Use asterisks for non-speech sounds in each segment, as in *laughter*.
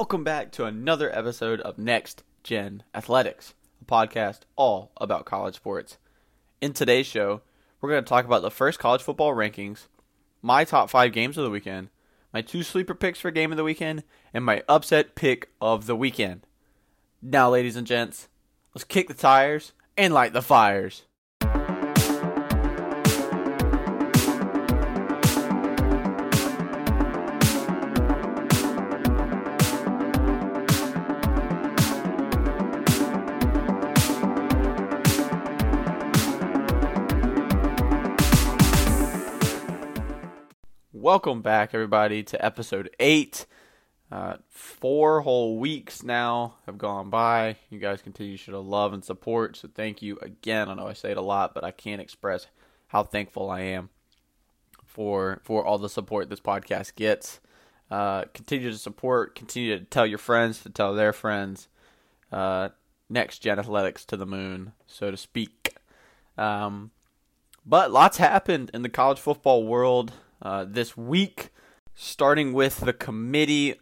welcome back to another episode of Next Gen Athletics, a podcast all about college sports. In today's show, we're going to talk about the first college football rankings, my top five games of the weekend, my two sleeper picks for game of the weekend, and my upset pick of the weekend. Now, ladies and gents, let's kick the tires and light the fires. Welcome back, everybody, to episode 8. Uh, four whole weeks now have gone by. You guys continue to love and support, so thank you again. I know I say it a lot, but I can't express how thankful I am for for all the support this podcast gets. Uh, continue to support. Continue to tell your friends to tell their friends. Uh, next gen athletics to the moon, so to speak. Um, but lots happened in the college football world uh, this week, starting with the committee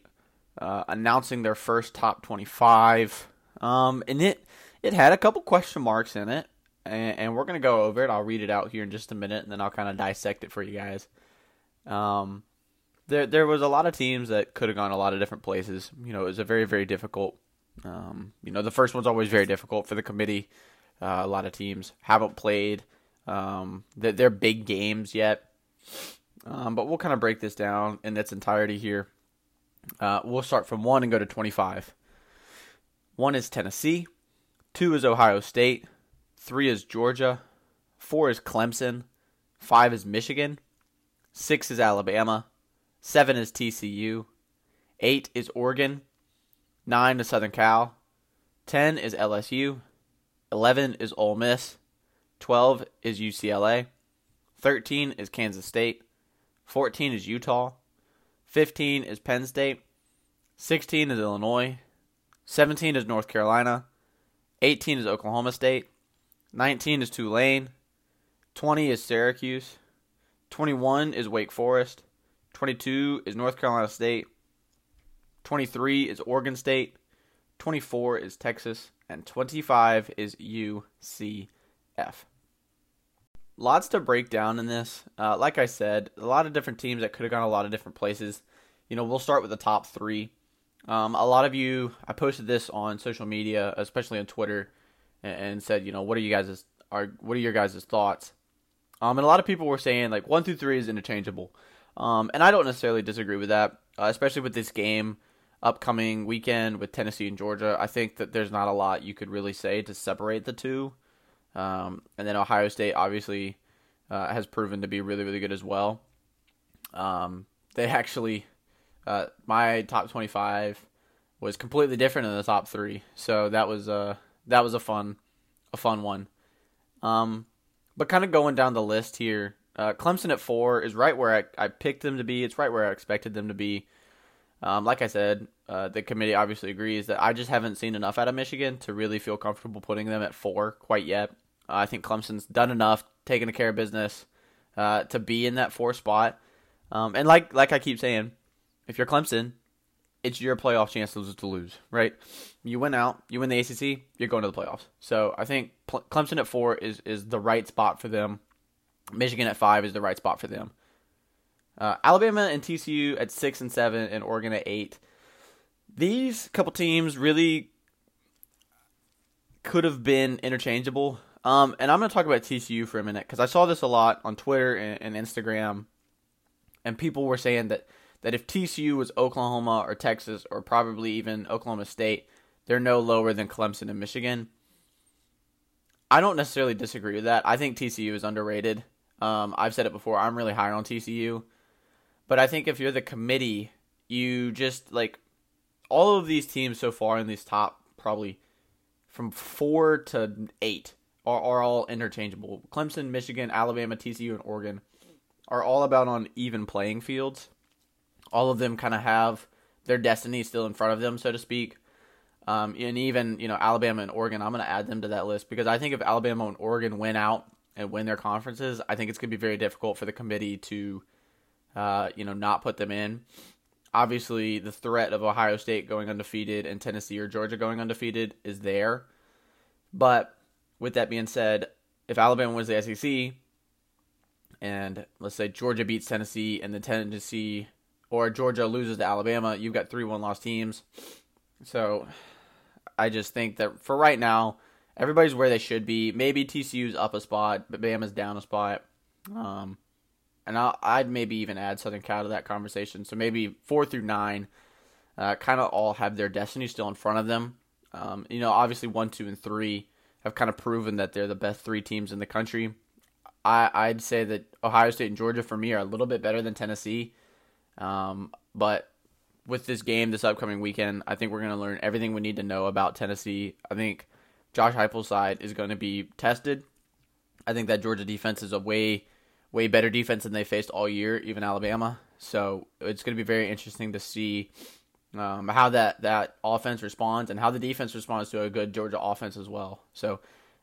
uh, announcing their first top 25. Um, and it it had a couple question marks in it, and, and we're gonna go over it. I'll read it out here in just a minute, and then I'll kind of dissect it for you guys. Um, there there was a lot of teams that could have gone a lot of different places. You know, it was a very very difficult. Um, you know, the first one's always very difficult for the committee. Uh, a lot of teams haven't played um, their, their big games yet. Um, but we'll kind of break this down in its entirety here. Uh, we'll start from 1 and go to 25. 1 is Tennessee. 2 is Ohio State. 3 is Georgia. 4 is Clemson. 5 is Michigan. 6 is Alabama. 7 is TCU. 8 is Oregon. 9 is Southern Cal. 10 is LSU. 11 is Ole Miss. 12 is UCLA. 13 is Kansas State. 14 is Utah. 15 is Penn State. 16 is Illinois. 17 is North Carolina. 18 is Oklahoma State. 19 is Tulane. 20 is Syracuse. 21 is Wake Forest. 22 is North Carolina State. 23 is Oregon State. 24 is Texas. And 25 is UCF lots to break down in this. Uh, like I said, a lot of different teams that could have gone a lot of different places. You know, we'll start with the top three. Um, a lot of you, I posted this on social media, especially on Twitter, and, and said, you know, what are you guys' are what are your guys' thoughts? Um, and a lot of people were saying like one through three is interchangeable, um, and I don't necessarily disagree with that, uh, especially with this game upcoming weekend with Tennessee and Georgia. I think that there's not a lot you could really say to separate the two. Um, and then Ohio State obviously uh, has proven to be really, really good as well. Um, they *laughs* actually, uh, my top 25 was completely different in the top three. So that was, uh, that was a fun, a fun one. Um, but kind of going down the list here, uh, Clemson at four is right where I, I picked them to be. It's right where I expected them to be. Um, like I said, uh, the committee obviously agrees that I just haven't seen enough out of Michigan to really feel comfortable putting them at four quite yet. Uh, I think Clemson's done enough, taken care of business uh, to be in that four spot. Um, and like like I keep saying, if you're Clemson, it's your playoff chances to lose, right? You win out, you win the ACC, you're going to the playoffs. So I think Clemson at four is is the right spot for them. Michigan at five is the right spot for them. Uh, Alabama and TCU at six and seven, and Oregon at eight. These couple teams really could have been interchangeable. Um, and I'm going to talk about TCU for a minute because I saw this a lot on Twitter and, and, Instagram, and people were saying that that if TCU was Oklahoma or Texas or probably even Oklahoma State, they're no lower than Clemson and Michigan. I don't necessarily disagree with that. I think TCU is underrated. Um, I've said it before. I'm really high on TCU, but I think if you're the committee, you just like all of these teams so far in these top probably from four to eight are, are all interchangeable. Clemson, Michigan, Alabama, TCU, and Oregon are all about on even playing fields. All of them kind of have their destiny still in front of them, so to speak. Um, and even you know Alabama and Oregon, I'm going to add them to that list because I think if Alabama and Oregon win out and win their conferences, I think it's going to be very difficult for the committee to, uh, you know, not put them in. obviously the threat of Ohio State going undefeated and Tennessee or Georgia going undefeated is there. But with that being said, if Alabama wins the SEC and let's say Georgia beats Tennessee and the Tennessee or Georgia loses to Alabama, you've got three one loss teams. So I just think that for right now, everybody's where they should be. Maybe TCU's up a spot, but Bama's down a spot. Um, and i would maybe even add Southern Cal to that conversation. So maybe four through nine, uh, kind of all have their destiny still in front of them. Um, you know, obviously one, two, and three have kind of proven that they're the best three teams in the country. I, I'd say that Ohio State and Georgia for me are a little bit better than Tennessee. Um, but with this game this upcoming weekend, I think we're going to learn everything we need to know about Tennessee. I think Josh Heupel's side is going to be tested. I think that Georgia defense is a way, way better defense than they faced all year, even Alabama. So it's going to be very interesting to see um, how that, that offense responds and how the defense responds to a good Georgia offense as well. So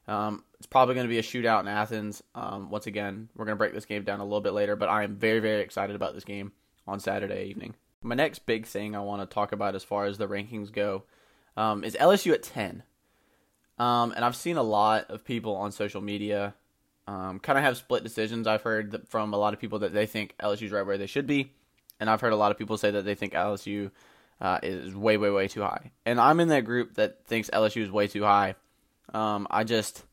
um, it's probably going to be a shootout in Athens. Um, once again, we're going to break this game down a little bit later, but I am very, very excited about this game on Saturday evening. My next big thing I want to talk about as far as the rankings go um, is LSU at 10. Um, and I've seen a lot of people on social media um, kind of have split decisions. I've heard from a lot of people that they think LSU's right where they should be. And I've heard a lot of people say that they think LSU uh, is way, way, way too high. And I'm in that group that thinks LSU is way too high. Um, I just,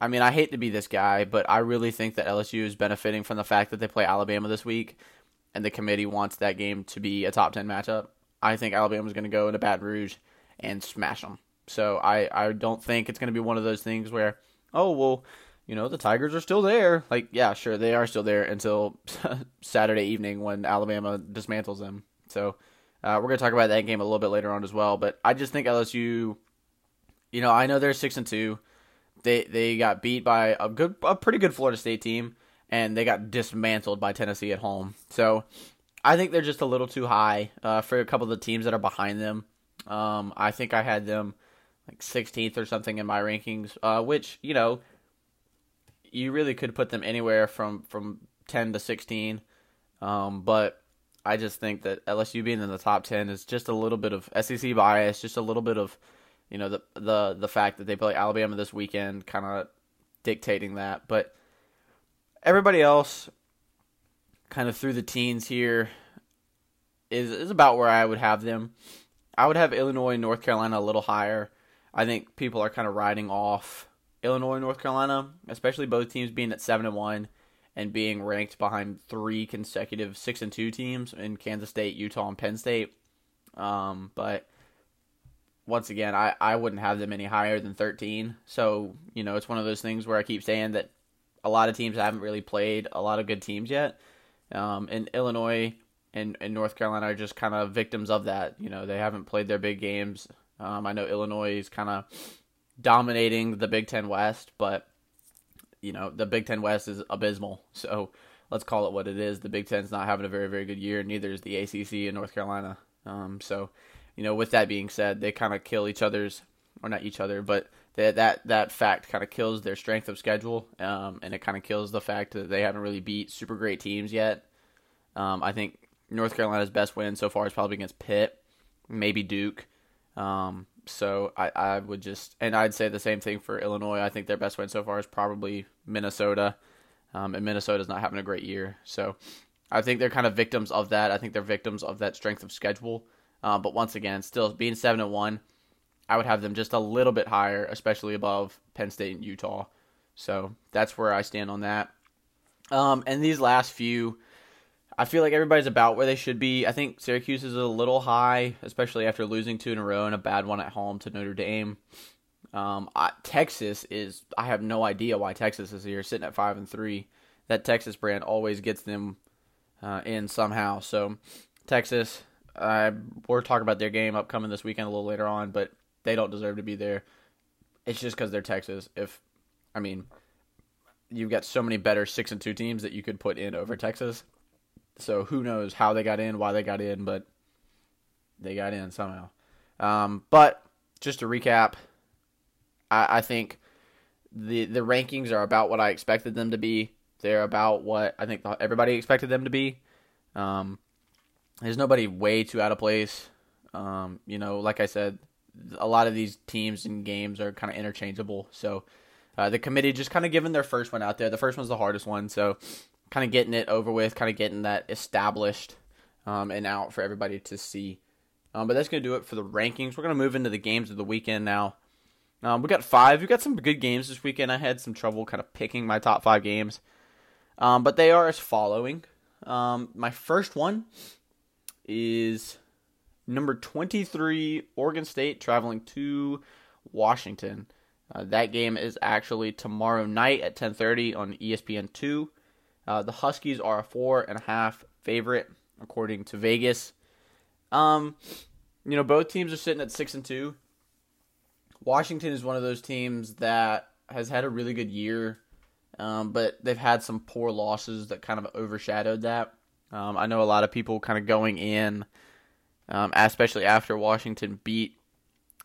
I mean, I hate to be this guy, but I really think that LSU is benefiting from the fact that they play Alabama this week, and the committee wants that game to be a top ten matchup. I think Alabama's going to go into Baton Rouge and smash them. So I, I don't think it's going to be one of those things where, oh well, you know the Tigers are still there. Like yeah, sure they are still there until *laughs* Saturday evening when Alabama dismantles them. So uh, we're going to talk about that game a little bit later on as well. But I just think LSU you know, I know they're six and two. They they got beat by a good, a pretty good Florida State team, and they got dismantled by Tennessee at home. So I think they're just a little too high uh, for a couple of the teams that are behind them. Um, I think I had them like 16th or something in my rankings, uh, which you know you really could put them anywhere from from 10 to 16. Um, but I just think that LSU being in the top 10 is just a little bit of SEC bias, just a little bit of you know the the the fact that they play Alabama this weekend kind of dictating that. But everybody else, kind of through the teens here, is is about where I would have them. I would have Illinois and North Carolina a little higher. I think people are kind of riding off Illinois and North Carolina, especially both teams being at seven and one and being ranked behind three consecutive six and two teams in Kansas State, Utah, and Penn State. Um, but once again, I, I wouldn't have them any higher than 13. So, you know, it's one of those things where I keep saying that a lot of teams haven't really played a lot of good teams yet. Um, and Illinois and, and North Carolina are just kind of victims of that. You know, they haven't played their big games. Um, I know Illinois is kind of dominating the Big Ten West, but, you know, the Big Ten West is abysmal. *laughs* So let's call it what it is. The Big Ten's not having a very, very good year, neither is the ACC in North Carolina. Um, so you know, with that being said, they kind of kill each other's, or not each other, but they, that that fact kind of kills their strength of schedule, um, and it kind of kills the fact that they haven't really beat super great teams yet. Um, I think North Carolina's best win so far is probably against Pitt, maybe Duke. Um, so I, I would just, and I'd say the same thing for Illinois. I think their best win so far is probably Minnesota, um, and Minnesota's not having a great year. So I think they're kind of victims of that. I think they're victims of that strength of schedule. Uh, but once again, still being seven and one, I would have them just a little bit higher, especially above Penn State and Utah. So that's where I stand on that. Um, and these last few, I feel like everybody's about where they should be. I think Syracuse is a little high, especially after losing two in a row and a bad one at home to Notre Dame. Um, I, Texas is I have no idea why Texas is here, sitting at five and three. That Texas brand always gets them uh, in somehow. So Texas, uh, we're talking about their game upcoming this weekend a little later on, but they don't deserve to be there. It's just because they're Texas. If I mean, you've got so many better six and two teams that you could put in over Texas. So who knows how they got in, why they got in, but they got in somehow. Um, but just to recap, I, I think the the rankings are about what I expected them to be. They're about what I think everybody expected them to be. Um, there's nobody way too out of place. Um, you know, like I said, a lot of these teams and games are kind of interchangeable. So uh, the committee just kind of given their first one out there. The first one's the hardest one, so kind of getting it over with, kind of getting that established um, and out for everybody to see. Um, but that's going to do it for the rankings. We're going to move into the games of the weekend now. Um, we got five. We got some good games this weekend. I had some trouble kind of picking my top five games, um, but they are as following. Um, my first one is number 23 Oregon State traveling to Washington. Uh, that game is actually tomorrow night at 10:30 on ESPN2. Uh, the Huskies are a four and a half favorite according to Vegas. Um, you know, both teams are sitting at six and two. Washington is one of those teams that has had a really good year, um, but they've had some poor losses that kind of overshadowed that. Um, I know a lot of people kind of going in, um, especially after Washington beat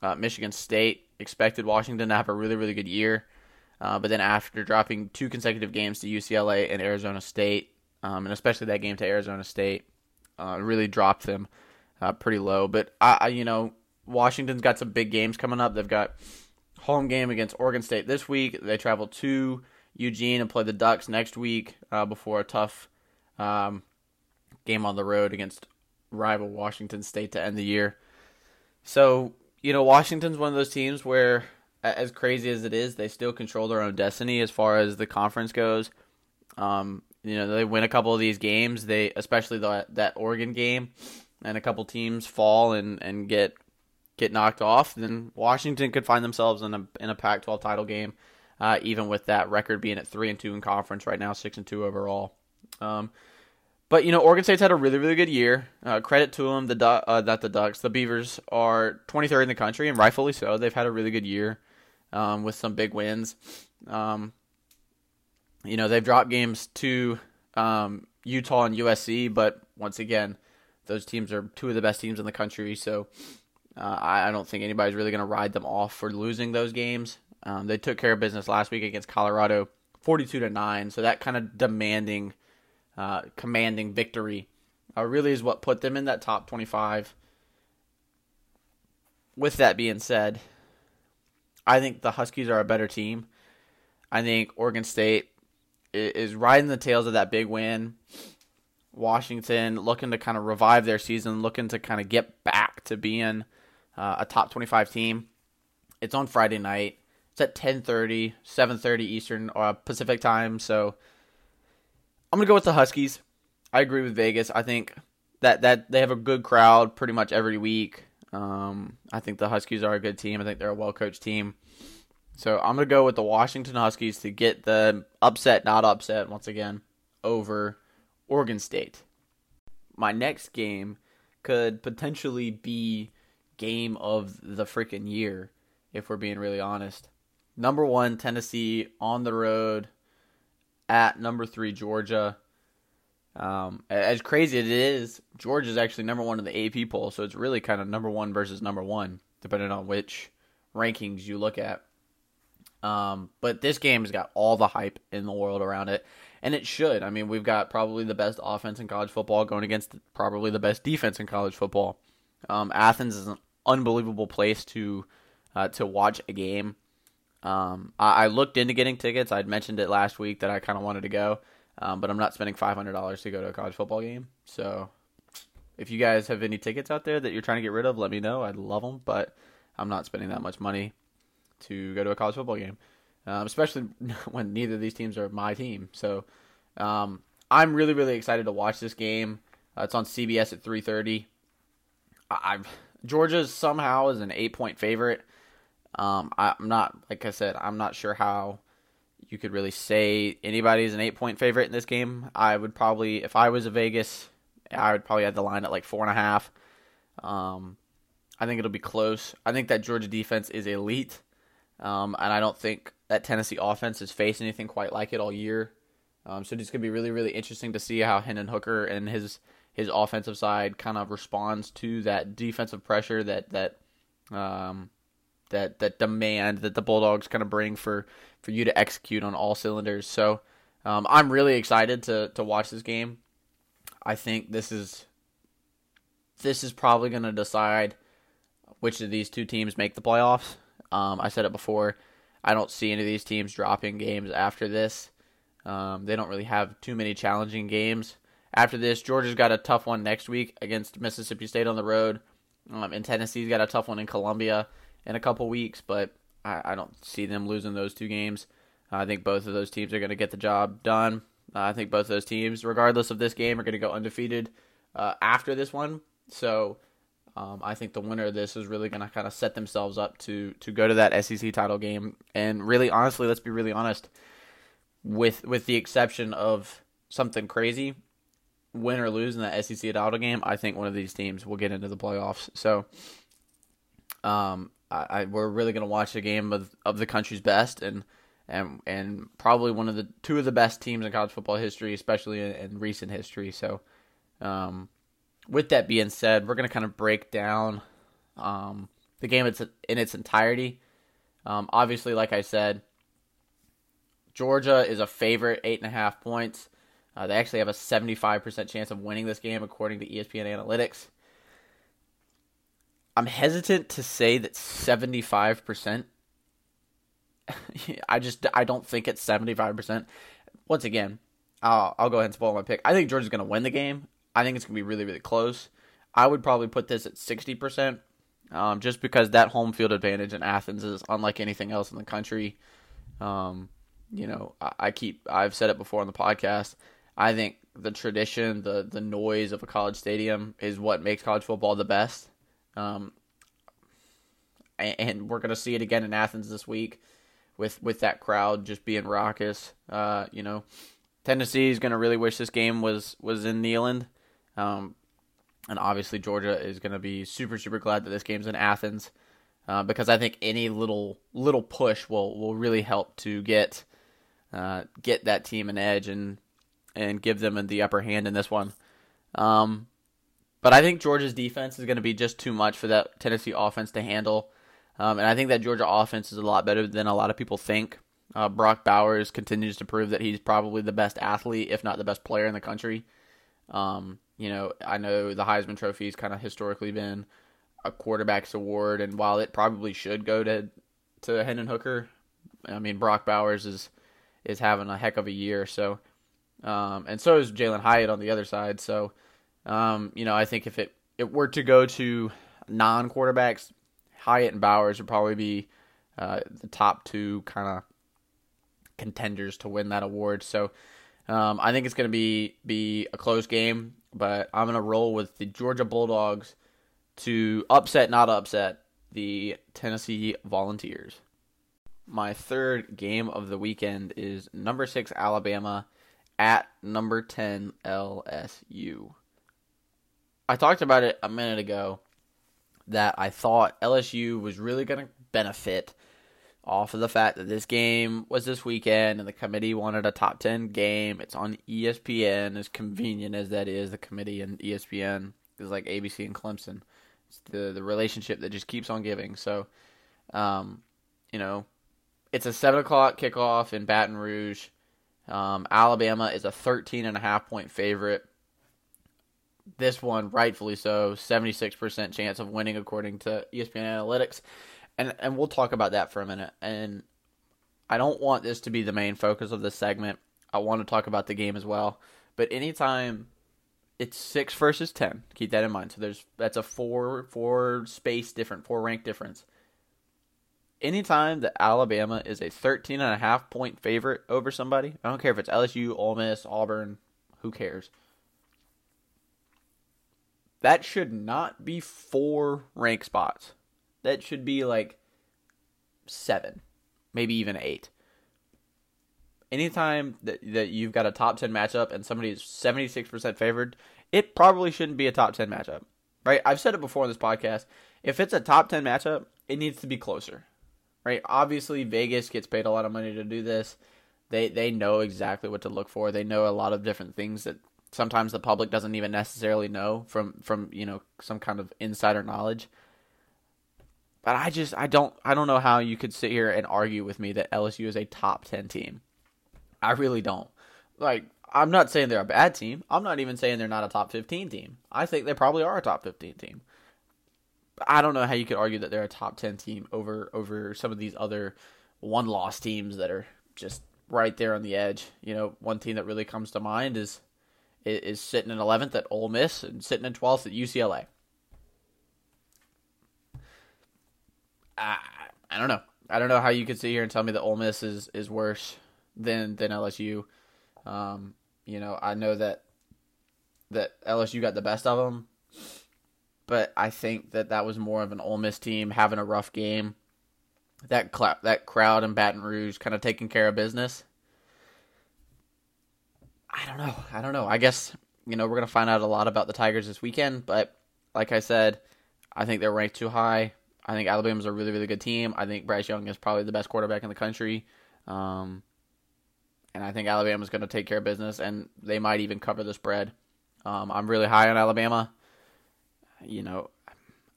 uh, Michigan State, expected Washington to have a really, really good year. Uh, but then after dropping two consecutive games to UCLA and Arizona State, um, and especially that game to Arizona State, uh, really dropped them uh, pretty low. But I, I, you know, Washington's got some big games coming up. They've got home game against Oregon State this week. They travel to Eugene and play the Ducks next week uh, before a tough um, game on the road against rival Washington State to end the year. So you know, Washington's one of those teams where, as crazy as it is, they still control their own destiny as far as the conference goes. Um, you know, they win a couple of these games. They, especially the, that Oregon game, and a couple teams fall and, and get get knocked off. Then Washington could find themselves in a in a Pac-12 title game, uh, even with that record being at three and two in conference right now, six and two overall. Um, but you know, Oregon State's had a really, really good year. Uh, credit to them. The du- uh, not the Ducks, the Beavers are 23rd in the country, and rightfully so. They've had a really good year um, with some big wins. Um, you know, they've dropped games to um, Utah and USC, but once again, those teams are two of the best teams in the country. So uh, I, don't think anybody's really going to ride them off for losing those games. Um, they took care of business last week against Colorado, 42 to nine. So that kind of demanding uh, commanding victory uh, really is what put them in that top 25. With that being said, I think the Huskies are a better team. I think Oregon State is riding the tails of that big win. Washington looking to kind of revive their season, looking to kind of get back to being uh, a top 25 team. It's on Friday night. It's at 10:30, 7:30 Eastern or uh, Pacific time, so I'm gonna go with the Huskies. I agree with Vegas. I think that that they have a good crowd pretty much every week. Um, I think the Huskies are a good team. I think they're a well coached team. So I'm gonna go with the Washington Huskies to get the upset, not upset once again, over Oregon State. My next game could potentially be game of the freaking year, if we're being really honest. Number one, Tennessee on the road at number three Georgia. Um, as crazy as it is, Georgia is actually number one in the AP poll, so it's really kind of number one versus number one, depending on which rankings you look at. Um, but this game has got all the hype in the world around it, and it should. I mean, we've got probably the best offense in college football going against probably the best defense in college football. Um, Athens is an unbelievable place to uh, to watch a game. Um, I, I, looked into getting tickets. I'd mentioned it last week that I kind of wanted to go, um, but I'm not spending five hundred dollars to go to a college football game. So, if you guys have any tickets out there that you're trying to get rid of, let me know. I'd love them, but I'm not spending that much money to go to a college football game, um, especially *laughs* when neither of these teams are my team. So, um, I'm really really excited to watch this game. Uh, it's on CBS at 3:30. I've Georgia somehow is an eight point favorite. Um, I'm not, like I said, I'm not sure how you could really say anybody's an eight point favorite in this game. I would probably, if I was a Vegas, I would probably have the line at like four and a half. Um, I think it'll be close. I think that Georgia defense is elite, um, and I don't think that Tennessee offense has faced anything quite like it all year. Um, so it's going to be really, really interesting to see how Hendon Hooker and his his offensive side kind of responds to that defensive pressure that that um, that that demand that the Bulldogs kind of bring for for you to execute on all cylinders. So um, I'm really excited to to watch this game. I think this is this is probably going to decide which of these two teams make the playoffs. Um, I said it before. I don't see any of these teams dropping games after this. Um, they don't really have too many challenging games after this. Georgia's got a tough one next week against Mississippi State on the road, um, and Tennessee's got a tough one in Columbia in a couple weeks. But I, I don't see them losing those two games. I think both of those teams are going to get the job done. Uh, I think both of those teams, regardless of this game, are going to go undefeated uh, after this one. So um, I think the winner of this is really going to kind of set themselves up to to go to that SEC title game. And really, honestly, let's be really honest. With with the exception of something crazy, win or lose in that SEC title game, I think one of these teams will get into the playoffs. So, um, I, I we're really going to watch a game of of the country's best and. And, and probably one of the two of the best teams in college football history, especially in, in recent history. So, um, with that being said, we're going to kind of break down um, the game in its entirety. Um, obviously, like I said, Georgia is a favorite, eight and a half points. Uh, they actually have a 75% chance of winning this game, according to ESPN Analytics. I'm hesitant to say that 75%. *laughs* I just I don't think it's 75%. Once again, I'll, I'll go ahead and spoil my pick. I think Georgia's going to win the game. I think it's going to be really, really close. I would probably put this at 60%, um, just because that home field advantage in Athens is unlike anything else in the country. Um, you know, I, I, keep, I've said it before on the podcast. I think the tradition, the, the noise of a college stadium is what makes college football the best. Um, and, we're to see it again in Athens this week with, with that crowd just being raucous. Uh, you know, Tennessee is to really wish this game was, was in Neyland. Um, and obviously, Georgia is to be super, super glad that this game's in Athens uh, because I think any little little push will will really help to get uh, get that team an edge and and give them the upper hand in this one. Um, but I think Georgia's defense is going to be just too much for that Tennessee offense to handle. Um, and I think that Georgia offense is a lot better than a lot of people think. Uh, Brock Bowers continues to prove that he's probably the best athlete, if not the best player in the country. Um, you know, I know the Heisman Trophy has kind of historically been a quarterback's award, and while it probably should go to to Hendon Hooker, I mean Brock Bowers is is having a heck of a year. So, um, and so is Jalen Hyatt on the other side. So, um, you know, I think if it it were to go to non quarterbacks, Hyatt and Bowers would probably be uh, the top two kind of contenders to win that award. So, um, I think it's going to be be a close game but I'm going to roll with the Georgia Bulldogs to upset, not upset, the Tennessee Volunteers. My third game of the weekend is number six Alabama at number 10 LSU. I talked about it a minute ago that I thought LSU was really going to benefit off of the fact that this game was this weekend and the committee wanted a top 10 game. It's on ESPN, as convenient as that is. The committee and ESPN is like ABC and Clemson. It's the, the relationship that just keeps on giving. So, um, you know, it's a 7 o'clock kickoff in Baton Rouge. Um, Alabama is a 13 and a half point favorite. This one, rightfully so, 76% chance of winning according to ESPN Analytics and and we'll talk about that for a minute. And I don't want this to be the main focus of this segment. I want to talk about the game as well. But anytime it's six versus ten, keep that in mind. So there's that's a four four space different, four rank difference. Anytime that Alabama is a 13 and a half point favorite over somebody, I don't care if it's LSU, Ole Miss, Auburn, who cares? That should not be four rank spots that should be like seven, maybe even eight. Anytime that, that you've got a top 10 matchup and somebody is 76% favored, it probably shouldn't be a top 10 matchup, right? I've said it before in this podcast. If it's a top 10 matchup, it needs to be closer, right? Obviously, Vegas gets paid a lot of money to do this. They, they know exactly what to look for. They know a lot of different things that sometimes the public doesn't even necessarily know from, from you know, some kind of insider knowledge. But I just I don't I don't know how you could sit here and argue with me that LSU is a top 10 team. I really don't. Like I'm not saying they're a bad team. I'm not even saying they're not a top 15 team. I think they probably are a top 15 team. But I don't know how you could argue that they're a top 10 team over over some of these other one loss teams that are just right there on the edge. You know, one team that really comes to mind is is sitting in 11th at Ole Miss and sitting in 12th at UCLA. I, I don't know. I don't know how you could sit here and tell me that Ole Miss is, is worse than than LSU. Um, you know, I know that that LSU got the best of them, but I think that that was more of an Ole Miss team having a rough game. That cl- that crowd in Baton Rouge kind of taking care of business. I don't know. I don't know. I guess you know we're gonna find out a lot about the Tigers this weekend, but like I said, I think they're ranked too high. I think Alabama's a really really good team. I think Bryce Young is probably the best quarterback in the country. Um, and I think Alabama's going to take care of business, and they might even cover the spread. Um, I'm really high on Alabama. You know,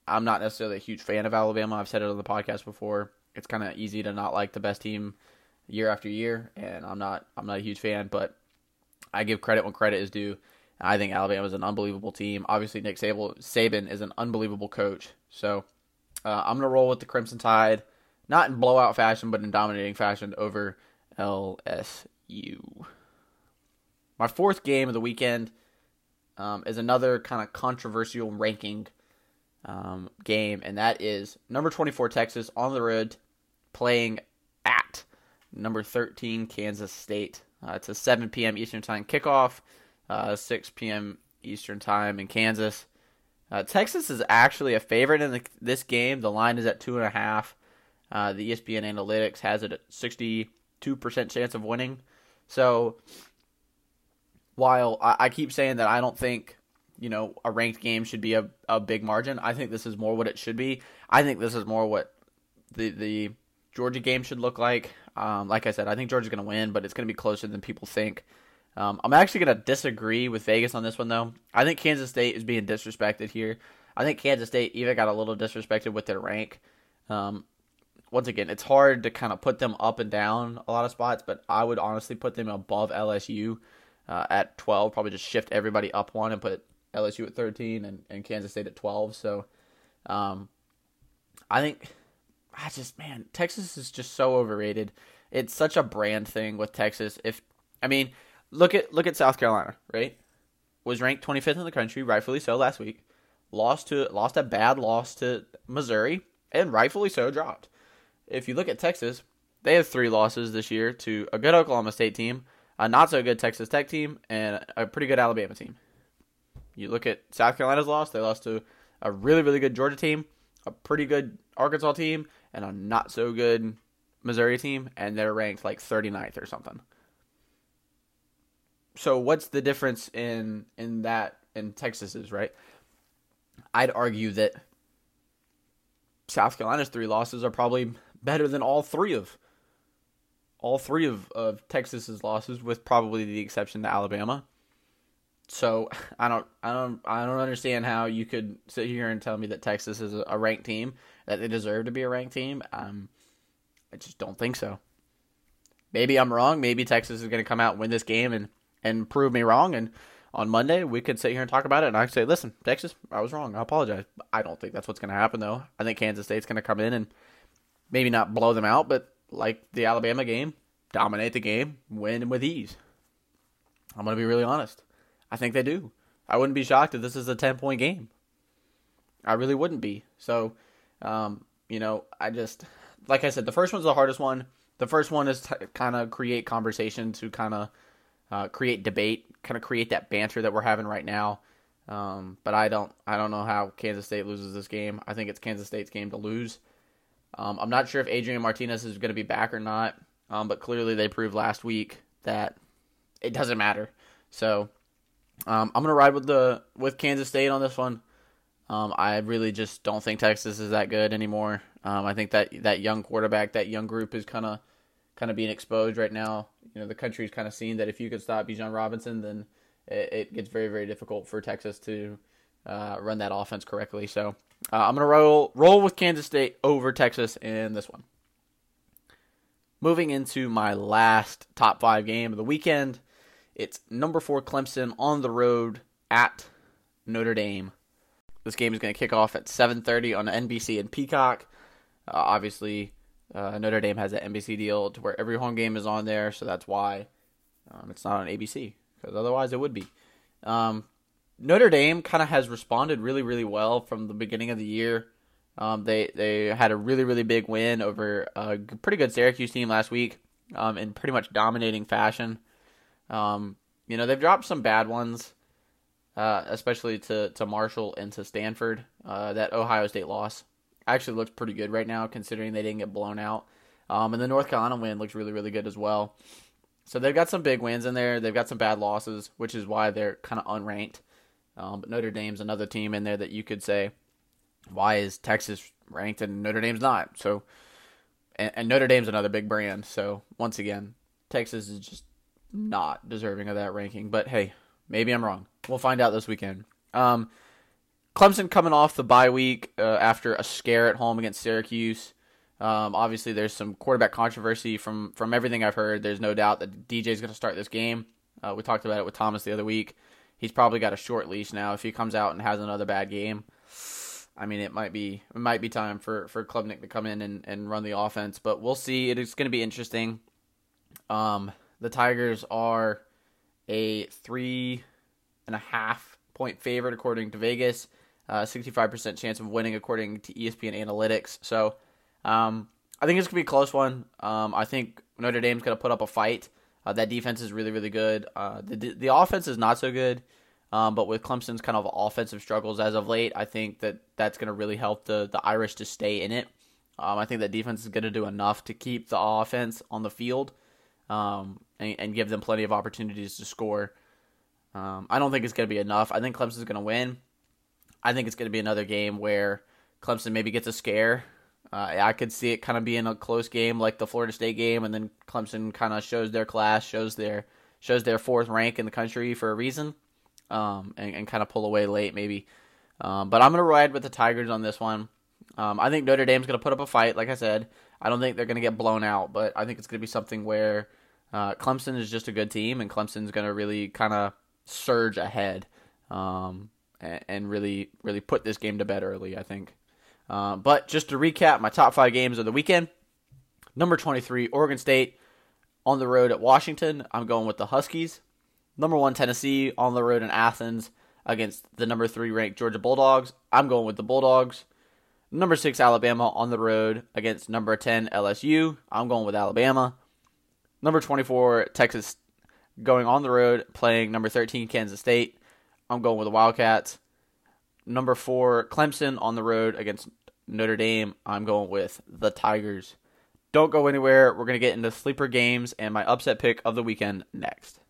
I'm not necessarily a huge fan of Alabama. I've said it on the podcast before. It's kind of easy to not like the best team year after year, and I'm not. I'm not a huge fan, but I give credit when credit is due. I think Alabama is an unbelievable team. Obviously, Nick Saban is an unbelievable coach. So uh, I'm going to roll with the Crimson Tide, not in blowout fashion, but in dominating fashion over LSU. My fourth game of the weekend um, is another kind of controversial ranking um, game, and that is number 24 Texas on the road playing at number 13 Kansas State. Uh, it's a 7 p.m. Eastern Time kickoff, uh, 6 p.m. Eastern Time in Kansas. Uh, Texas is actually a favorite in the, this game. The line is at two and a half. Uh, the ESPN Analytics has it at 62% chance of winning. So while I, I keep saying that I don't think you know a ranked game should be a, a big margin, I think this is more what it should be. I think this is more what the the Georgia game should look like. Um, like I said, I think Georgia's going to win, but it's going to be closer than people think. Um, I'm actually going to disagree with Vegas on this one, though. I think Kansas State is being disrespected here. I think Kansas State even got a little disrespected with their rank. Um, once again, it's hard to kind of put them up and down a lot of spots, but I would honestly put them above LSU uh, at 12. Probably just shift everybody up one and put LSU at 13 and, and Kansas State at 12. So um, I think, I just, man, Texas is just so overrated. It's such a brand thing with Texas. If, I mean, look at look at South Carolina, right? Was ranked 25th in the country, rightfully so, last week. Lost to lost a bad loss to Missouri, and rightfully so dropped if you look at Texas, they have three losses this year to a good Oklahoma State team, a not so good Texas Tech team, and a pretty good Alabama team. You look at South Carolina's loss, they lost to a really, really good Georgia team, a pretty good Arkansas team, and a not so good Missouri team, and they're ranked like 39th or something. So what's the difference in in that in Texas's, right? I'd argue that South Carolina's three losses are probably better than all three of all three of, of Texas's losses, with probably the exception to Alabama. So I don't I don't I don't understand how you could sit here and tell me that Texas is a ranked team that they deserve to be a ranked team. Um, I just don't think so. Maybe I'm wrong. Maybe Texas is going to come out and win this game and and prove me wrong. And on Monday we could sit here and talk about it. And I could say, listen, Texas, I was wrong. I apologize. I don't think that's what's going to happen though. I think Kansas State's going to come in and maybe not blow them out, but like the Alabama game, dominate the game, win with ease. I'm going to be really honest. I think they do. I wouldn't be shocked if this is a 10 point game. I really wouldn't be. So, um, you know, I just, like I said, the first one's the hardest one. The first one is to kind of create conversation, to kind of uh, create debate, kind of create that banter that we're having right now. Um, but I don't, I don't know how Kansas State loses this game. I think it's Kansas State's game to lose. Um, I'm not sure if Adrian Martinez is going to be back or not, um, but clearly they proved last week that it doesn't matter. So um, I'm going to ride with the with Kansas State on this one. Um, I really just don't think Texas is that good anymore. Um, I think that that young quarterback, that young group, is kind of kind of being exposed right now. You know, the country's kind of seeing that if you could stop Bijan Robinson, then it, it, gets very very difficult for Texas to uh, run that offense correctly. So uh, I'm gonna roll roll with Kansas State over Texas in this one. Moving into my last top five game of the weekend It's number four Clemson on the road at Notre Dame. This game is going to kick off at 7:30 on NBC and Peacock. Uh, obviously, uh, Notre Dame has an NBC deal to where every home game is on there, so that's why um, it's not on ABC because otherwise it would be. Um, Notre Dame kind of has responded really, really well from the beginning of the year. Um, they they had a really, really big win over a pretty good Syracuse team last week um, in pretty much dominating fashion. Um, you know they've dropped some bad ones, uh, especially to to Marshall and to Stanford. Uh, that Ohio State loss actually looks pretty good right now, considering they didn't get blown out. Um, and the North Carolina win looks really, really good as well. So they've got some big wins in there. They've got some bad losses, which is why they're kind of unranked. Um, but Notre Dame's another team in there that you could say, why is Texas ranked and Notre Dame's not? So, and, and Notre Dame's another big brand. So once again, Texas is just not deserving of that ranking. But hey, maybe I'm wrong. We'll find out this weekend. Um, Clemson coming off the bye week uh, after a scare at home against Syracuse. Um, obviously, there's some quarterback controversy from from everything I've heard. There's no doubt that DJ is going to start this game. Uh, we talked about it with Thomas the other week. He's probably got a short leash now. If he comes out and has another bad game, I mean, it might be it might be time for for Klubnik to come in and, and run the offense. But we'll see. It is going to be interesting. Um, the Tigers are a three and a half point favorite according to Vegas. Uh, 65% chance of winning according to ESPN Analytics. So um, I think it's gonna be a close one. Um, I think Notre Dame's gonna put up a fight. Uh, that defense is really really good. Uh, the the offense is not so good. Um, but with Clemson's kind of offensive struggles as of late, I think that that's going to really help the, the Irish to stay in it. Um, I think that defense is going to do enough to keep the offense on the field um, and, and, give them plenty of opportunities to score. Um, I don't think it's going to be enough. I think Clemson's going to win. I think it's going to be another game where Clemson maybe gets a scare uh, I could see it kind of being a close game like the Florida State game, and then Clemson kind of shows their class, shows their shows their fourth rank in the country for a reason, um, and, and kind of pull away late maybe. Um, but I'm gonna ride with the Tigers on this one. Um, I think Notre Dame's gonna put up a fight. Like I said, I don't think they're gonna get blown out, but I think it's gonna be something where uh, Clemson is just a good team, and Clemson's gonna really kind of surge ahead um, and, and really really put this game to bed early. I think. Uh, but just to recap, my top five games of the weekend. Number 23, Oregon State on the road at Washington. I'm going with the Huskies. Number one, Tennessee on the road in Athens against the number three ranked Georgia Bulldogs. I'm going with the Bulldogs. Number six, Alabama on the road against number 10, LSU. I'm going with Alabama. Number 24, Texas going on the road playing number 13, Kansas State. I'm going with the Wildcats. Number four, Clemson on the road against Notre Dame. I'm going with the Tigers. Don't go anywhere. We're going to get into sleeper games and my upset pick of the weekend next.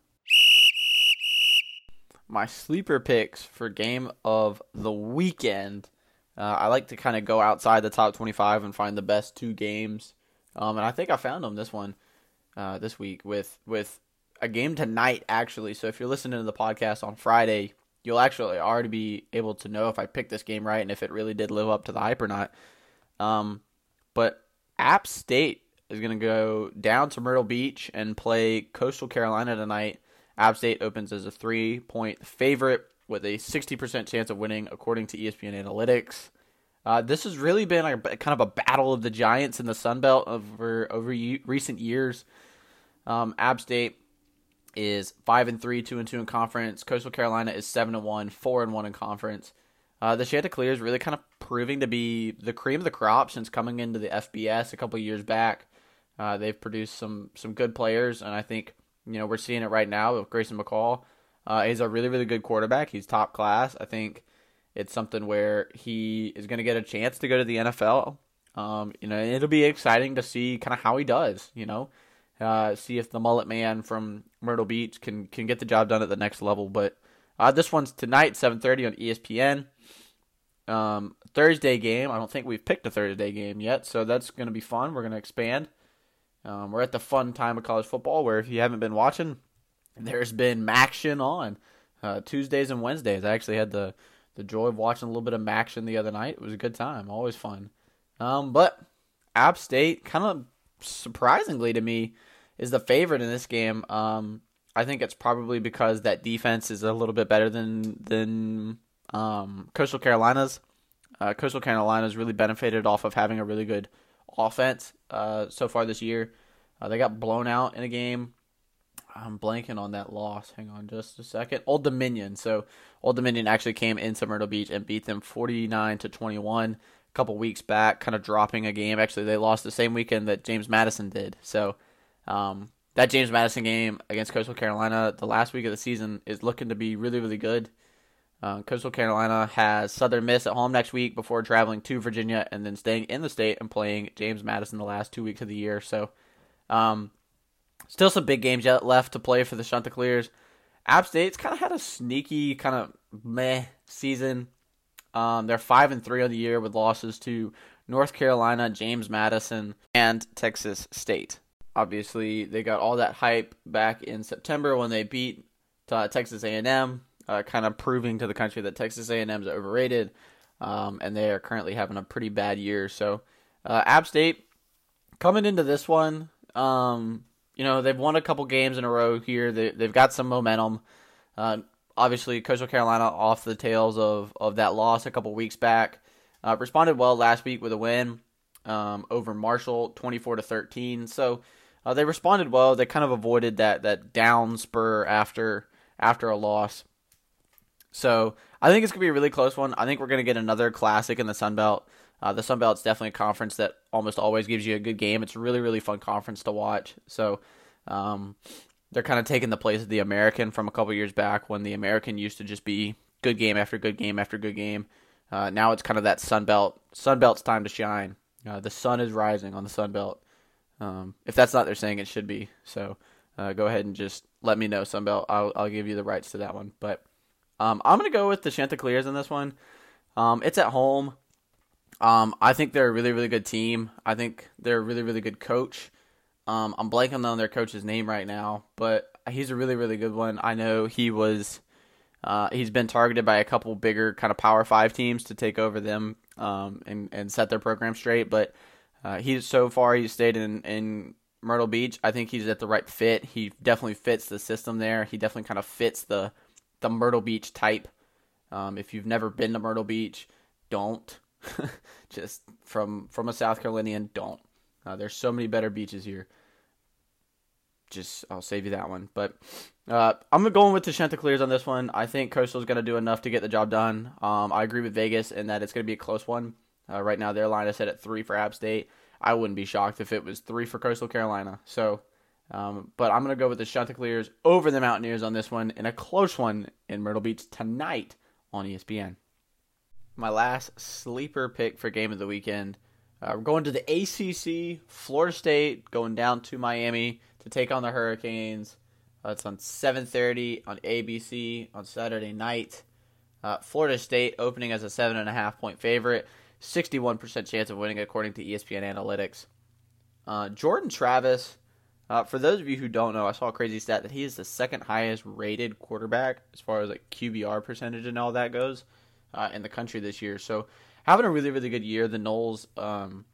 My sleeper picks for game of the weekend. Uh, I like to kind of go outside the top 25 and find the best two games. Um, and I think I found them this one, uh, this week with with a game tonight actually. So if you're listening to the podcast on Friday, you'll actually already be able to know if I picked this game right and if it really did live up to the hype or not. Um, but App State is going to go down to Myrtle Beach and play Coastal Carolina tonight. App State opens as a three point favorite with a 60% chance of winning, according to ESPN Analytics. Uh, this has really been a, kind of a battle of the giants in the Sun Belt over over recent years. Um, State is five and three, two and two in conference. Coastal Carolina is seven and one, four and one in conference. Uh, the Chanticleer is really kind of proving to be the cream of the crop since coming into the FBS a couple years back. Uh, they've produced some some good players, and I think you know we're seeing it right now with Grayson McCall. Uh, he's a really really good quarterback. He's top class. I think it's something where he is going to get a chance to go to the NFL. Um, you know, it'll be exciting to see kind of how he does. You know, uh, see if the mullet man from Myrtle Beach can can get the job done at the next level. But uh, this one's tonight, 7:30 on ESPN. Um, Thursday game. I don't think we've picked a Thursday game yet, so that's going to be fun. We're going to expand. Um, we're at the fun time of college football where if you haven't been watching, there's been MACtion on uh, Tuesdays and Wednesdays. I actually had the the joy of watching a little bit of MACtion the other night. It was a good time, always fun. Um, but App State kind of surprisingly to me, is the favorite in this game. Um, I think it's probably because that defense is a little bit better than than um, Coastal Carolina's. Uh, Coastal Carolina's really benefited off of having a really good offense uh, so far this year. Uh, they got blown out in a game. I'm blanking on that loss. Hang on just a second. Old Dominion. So Old Dominion actually came into Myrtle Beach and beat them 49 to 21 a couple weeks back, kind of dropping a game. Actually, they lost the same weekend that James Madison did. So um, that James Madison game against Coastal Carolina, the last week of the season, is looking to be really, really good. Uh, Coastal Carolina has Southern Miss at home next week before traveling to Virginia and then staying in the state and playing James Madison the last two weeks of the year. So, um, still some big games yet left to play for the Chanticleers. App State's kind of had a sneaky kind of meh season. Um, they're five and three on the year with losses to North Carolina, James Madison, and Texas State. Obviously, they got all that hype back in September when they beat uh, Texas A&M uh, kind of proving to the country that Texas A&M is overrated, um, and they are currently having a pretty bad year. So, uh, App State coming into this one, um, you know, they've won a couple games in a row here. They, they've got some momentum. Uh, obviously, Coastal Carolina off the tails of, of that loss a couple weeks back. Uh, responded well last week with a win um, over Marshall, 24 to 13. So uh, they responded well. They kind of avoided that that down spur after after a loss. So I think it's gonna be a really close one. I think we're gonna get another classic in the Sun Belt. Uh, the Sun Belt's definitely a conference that almost always gives you a good game. It's a really really fun conference to watch. So um, they're kind of taking the place of the American from a couple years back when the American used to just be good game after good game after good game. Uh, now it's kind of that Sun Belt. Sun Belt's time to shine. Uh, the sun is rising on the Sun Belt. Um, if that's not they're saying, it should be. So uh, go ahead and just let me know, Sun Belt. I'll, I'll give you the rights to that one. But um, I'm gonna go with the Chanticleers in this one. Um, it's at home. Um, I think they're a really, really good team. I think they're a really, really good coach. Um, I'm blanking on their coach's name right now, but he's a really, really good one. I know he was. Uh, he's been targeted by a couple bigger kind of Power Five teams to take over them um, and and set their program straight. But uh, he's so far he's stayed in in Myrtle Beach. I think he's at the right fit. He definitely fits the system there. He definitely kind of fits the the Myrtle Beach type. Um, if you've never been to Myrtle Beach, don't. *laughs* Just from from a South Carolinian, don't. Uh, there's so many better beaches here. Just I'll save you that one. But uh, I'm going with the Chanticleers on this one. I think Coastal's going to do enough to get the job done. Um, I agree with Vegas in that it's going to be a close one. Uh, right now, their line is set at three for App State. I wouldn't be shocked if it was three for Coastal Carolina. So um, but I'm going to go with the Chanticleers over the Mountaineers on this one in a close one in Myrtle Beach tonight on ESPN. My last sleeper pick for game of the weekend. Uh, we're going to the ACC, Florida State going down to Miami to take on the Hurricanes. Uh, it's on 7:30 on ABC on Saturday night. Uh, Florida State opening as a seven and a half point favorite, 61% chance of winning according to ESPN Analytics. Uh, Jordan Travis uh, for those of you who don't know, I saw a crazy stat that he is the second highest rated quarterback as far as like QBR percentage and all that goes uh, in the country this year. So having a really really good year. The Noles um,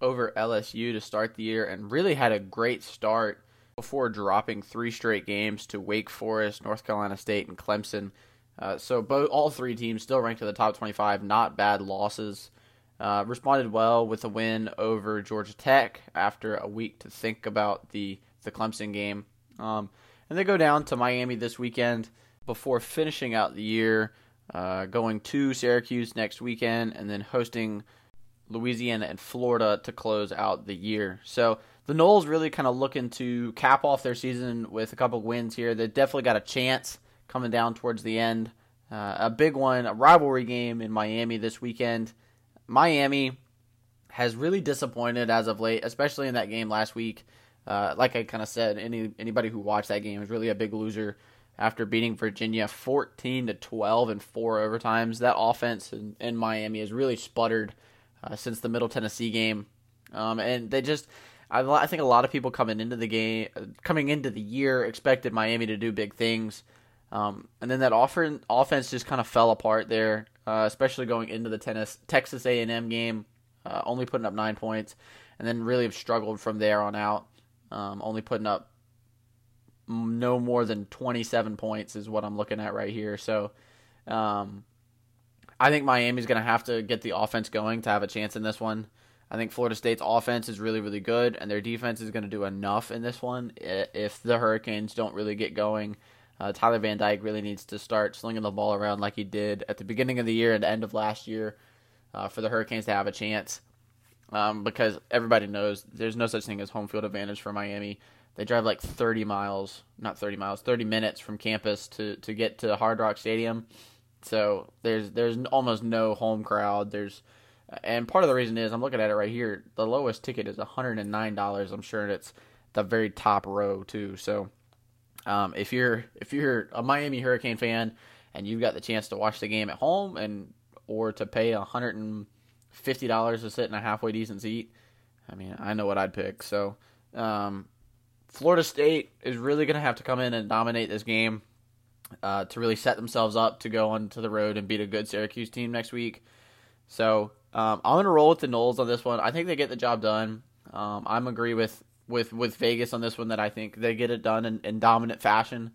over LSU to start the year and really had a great start before dropping three straight games to Wake Forest, North Carolina State, and Clemson. Uh, so both all three teams still ranked in the top 25. Not bad losses. Uh, responded well with a win over Georgia Tech after a week to think about the the Clemson game. Um, and they go down to Miami this weekend before finishing out the year, uh, going to Syracuse next weekend, and then hosting Louisiana and Florida to close out the year. So the Noles really kind of looking to cap off their season with a couple wins here. They definitely got a chance coming down towards the end. Uh, a big one, a rivalry game in Miami this weekend. Miami has really disappointed as of late, especially in that game last week. Uh, like I kind of said, any anybody who watched that game is really a big loser after beating Virginia 14 to 12 in four overtimes. That offense in, in Miami has really sputtered uh, since the Middle Tennessee game, um, and they just. I, think a lot of people coming into the game, coming into the year, expected Miami to do big things, um, and then that offer, offense just kind of fell apart there uh, especially going into the tennis Texas A&M game, uh, only putting up nine points, and then really have struggled from there on out, um, only putting up no more than 27 points is what I'm looking at right here. So, um, I think Miami's going to have to get the offense going to have a chance in this one. I think Florida State's offense is really, really good, and their defense is going to do enough in this one if the Hurricanes don't really get going. Uh, Tyler Van Dyke really needs to start slinging the ball around like he did at the beginning of the year and end of last year uh, for the Hurricanes to have a chance. Um, because everybody knows there's no such thing as home field advantage for Miami. They drive like 30 miles, not 30 miles, 30 minutes from campus to, to get to Hard Rock Stadium. So there's there's almost no home crowd. There's and part of the reason is I'm looking at it right here. The lowest ticket is $109. I'm sure it's the very top row too. So um, if you're if you're a Miami Hurricane fan and you've got the chance to watch the game at home and or to pay $150 to sit in a halfway decent seat, I mean I know what I'd pick. So um, Florida State is really going to have to come in and dominate this game uh, to really set themselves up to go onto the road and beat a good Syracuse team next week. So um, I'm gonna roll with the Noles on this one. I think they get the job done. Um, I'm agree with with with Vegas on this one that I think they get it done in, in dominant fashion.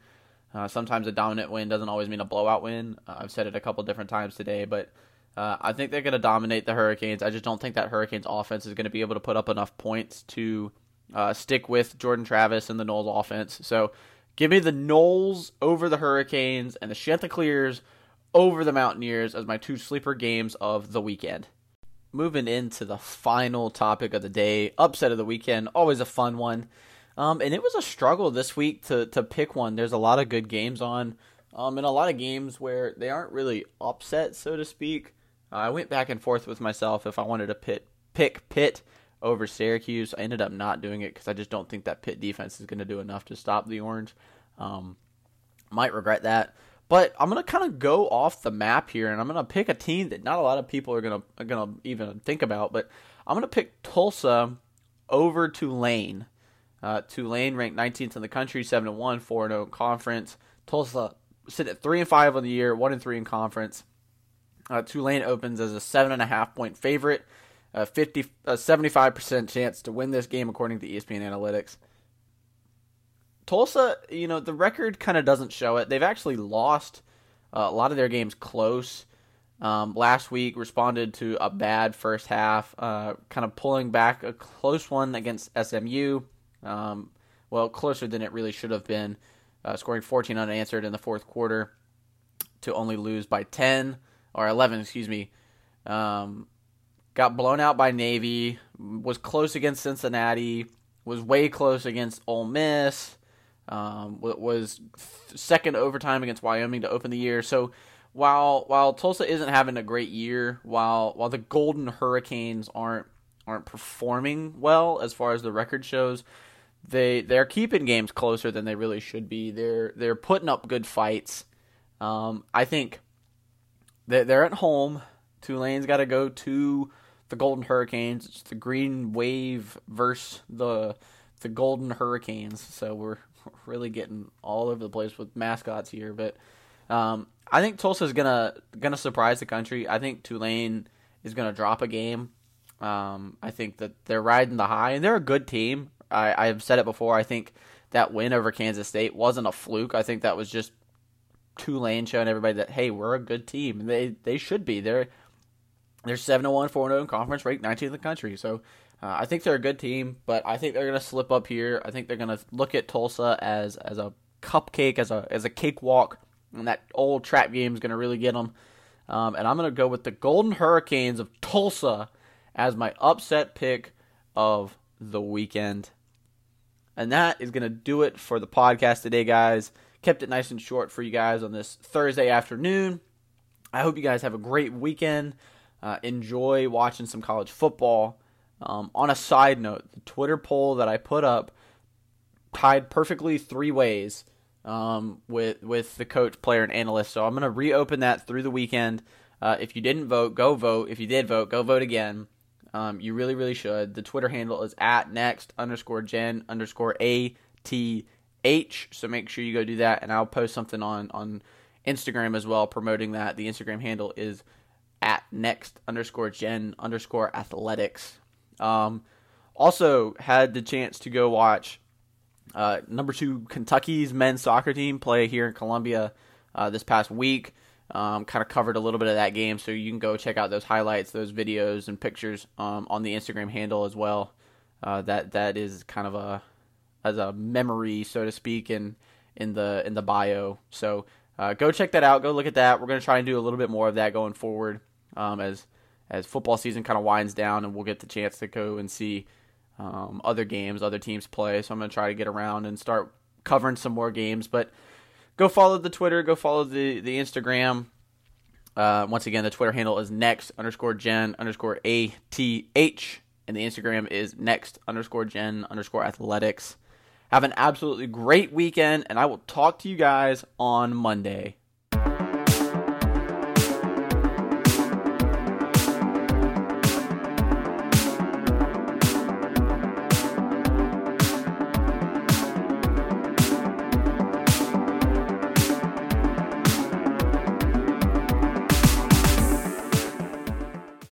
Uh, sometimes a dominant win doesn't always mean a blowout win. Uh, I've said it a couple different times today, but uh, I think they're going to dominate the Hurricanes. I just don't think that Hurricanes offense is going to be able to put up enough points to uh, stick with Jordan Travis and the Noles offense. So give me the Noles over the Hurricanes and the Chanticleers over the Mountaineers as my two sleeper games of the weekend moving into the final topic of the day, upset of the weekend, always a fun one. Um, and it was a struggle this week to to pick one. There's a lot of good games on, um, and a lot of games where they aren't really upset, so to speak. Uh, I went back and forth with myself if I wanted to pit, pick Pitt over Syracuse. I ended up not doing it because I just don't think that Pitt defense is going to do enough to stop the Orange. Um, might regret that. But I'm gonna kind of go off the map here, and I'm gonna pick a team that not a lot of people are gonna gonna even think about. But I'm gonna pick Tulsa over Tulane. Uh, Tulane ranked 19th in the country, seven and one, four and zero oh conference. Tulsa sit at three and five on the year, one and three in conference. Uh, Tulane opens as a seven and a half point favorite, a 50, a 75 percent chance to win this game according to ESPN Analytics. Tulsa, you know, the record kind of doesn't show it. They've actually lost uh, a lot of their games close. Um, last week responded to a bad first half, uh, kind of pulling back a close one against SMU. Um, well, closer than it really should have been, uh, scoring 14 unanswered in the fourth quarter to only lose by 10 or 11, excuse me. Um, got blown out by Navy, was close against Cincinnati, was way close against Ole Miss um, was second overtime against Wyoming to open the year. So while while Tulsa isn't having a great year, while while the Golden Hurricanes aren't aren't performing well as far as the record shows, they they're keeping games closer than they really should be. They're they're putting up good fights. Um, I think they're, they're at home. Tulane's got to go to the Golden Hurricanes. It's the Green Wave versus the the Golden Hurricanes. So we're really getting all over the place with mascots here, but um, I think Tulsa is gonna gonna surprise the country. I think Tulane is gonna drop a game. Um, I think that they're riding the high, and they're a good team. I, I've said it before. I think that win over Kansas State wasn't a fluke. I think that was just Tulane showing everybody that hey, we're a good team, they they should be. They're they're seven one, four zero in conference, ranked 19th in the country. So uh, I think they're a good team, but I think they're going to slip up here. I think they're going to look at Tulsa as as a cupcake, as a as a cakewalk, and that old trap game is going to really get them. Um, and I'm going to go with the Golden Hurricanes of Tulsa as my upset pick of the weekend. And that is going to do it for the podcast today, guys. Kept it nice and short for you guys on this Thursday afternoon. I hope you guys have a great weekend. Uh, enjoy watching some college football. Um, on a side note, the Twitter poll that I put up tied perfectly three ways um, with with the coach, player, and analyst. So I'm going to reopen that through the weekend. Uh, if you didn't vote, go vote. If you did vote, go vote again. Um, you really, really should. The Twitter handle is at next underscore gen underscore a t h. So make sure you go do that, and I'll post something on on Instagram as well promoting that. The Instagram handle is at next underscore gen underscore athletics. Um, also had the chance to go watch Uh, number two, Kentucky's men's soccer team play here in Columbia uh, this past week. Um, kind of covered a little bit of that game, so you can go check out those highlights, those videos, and pictures um, on the Instagram handle as well. Uh, that that is kind of a as a memory, so to speak, in in the in the bio. So uh, go check that out. Go look at that. We're gonna try and do a little bit more of that going forward um, as as football season kind of winds down, and we'll get the chance to go and see um, other games, other teams play. So I'm gonna try to get around and start covering some more games, but go follow the Twitter, go follow the the Instagram. Uh, once again, the Twitter handle is next underscore gen underscore a t h, and the Instagram is next underscore gen underscore athletics. Have an absolutely great weekend, and I will talk to you guys on Monday.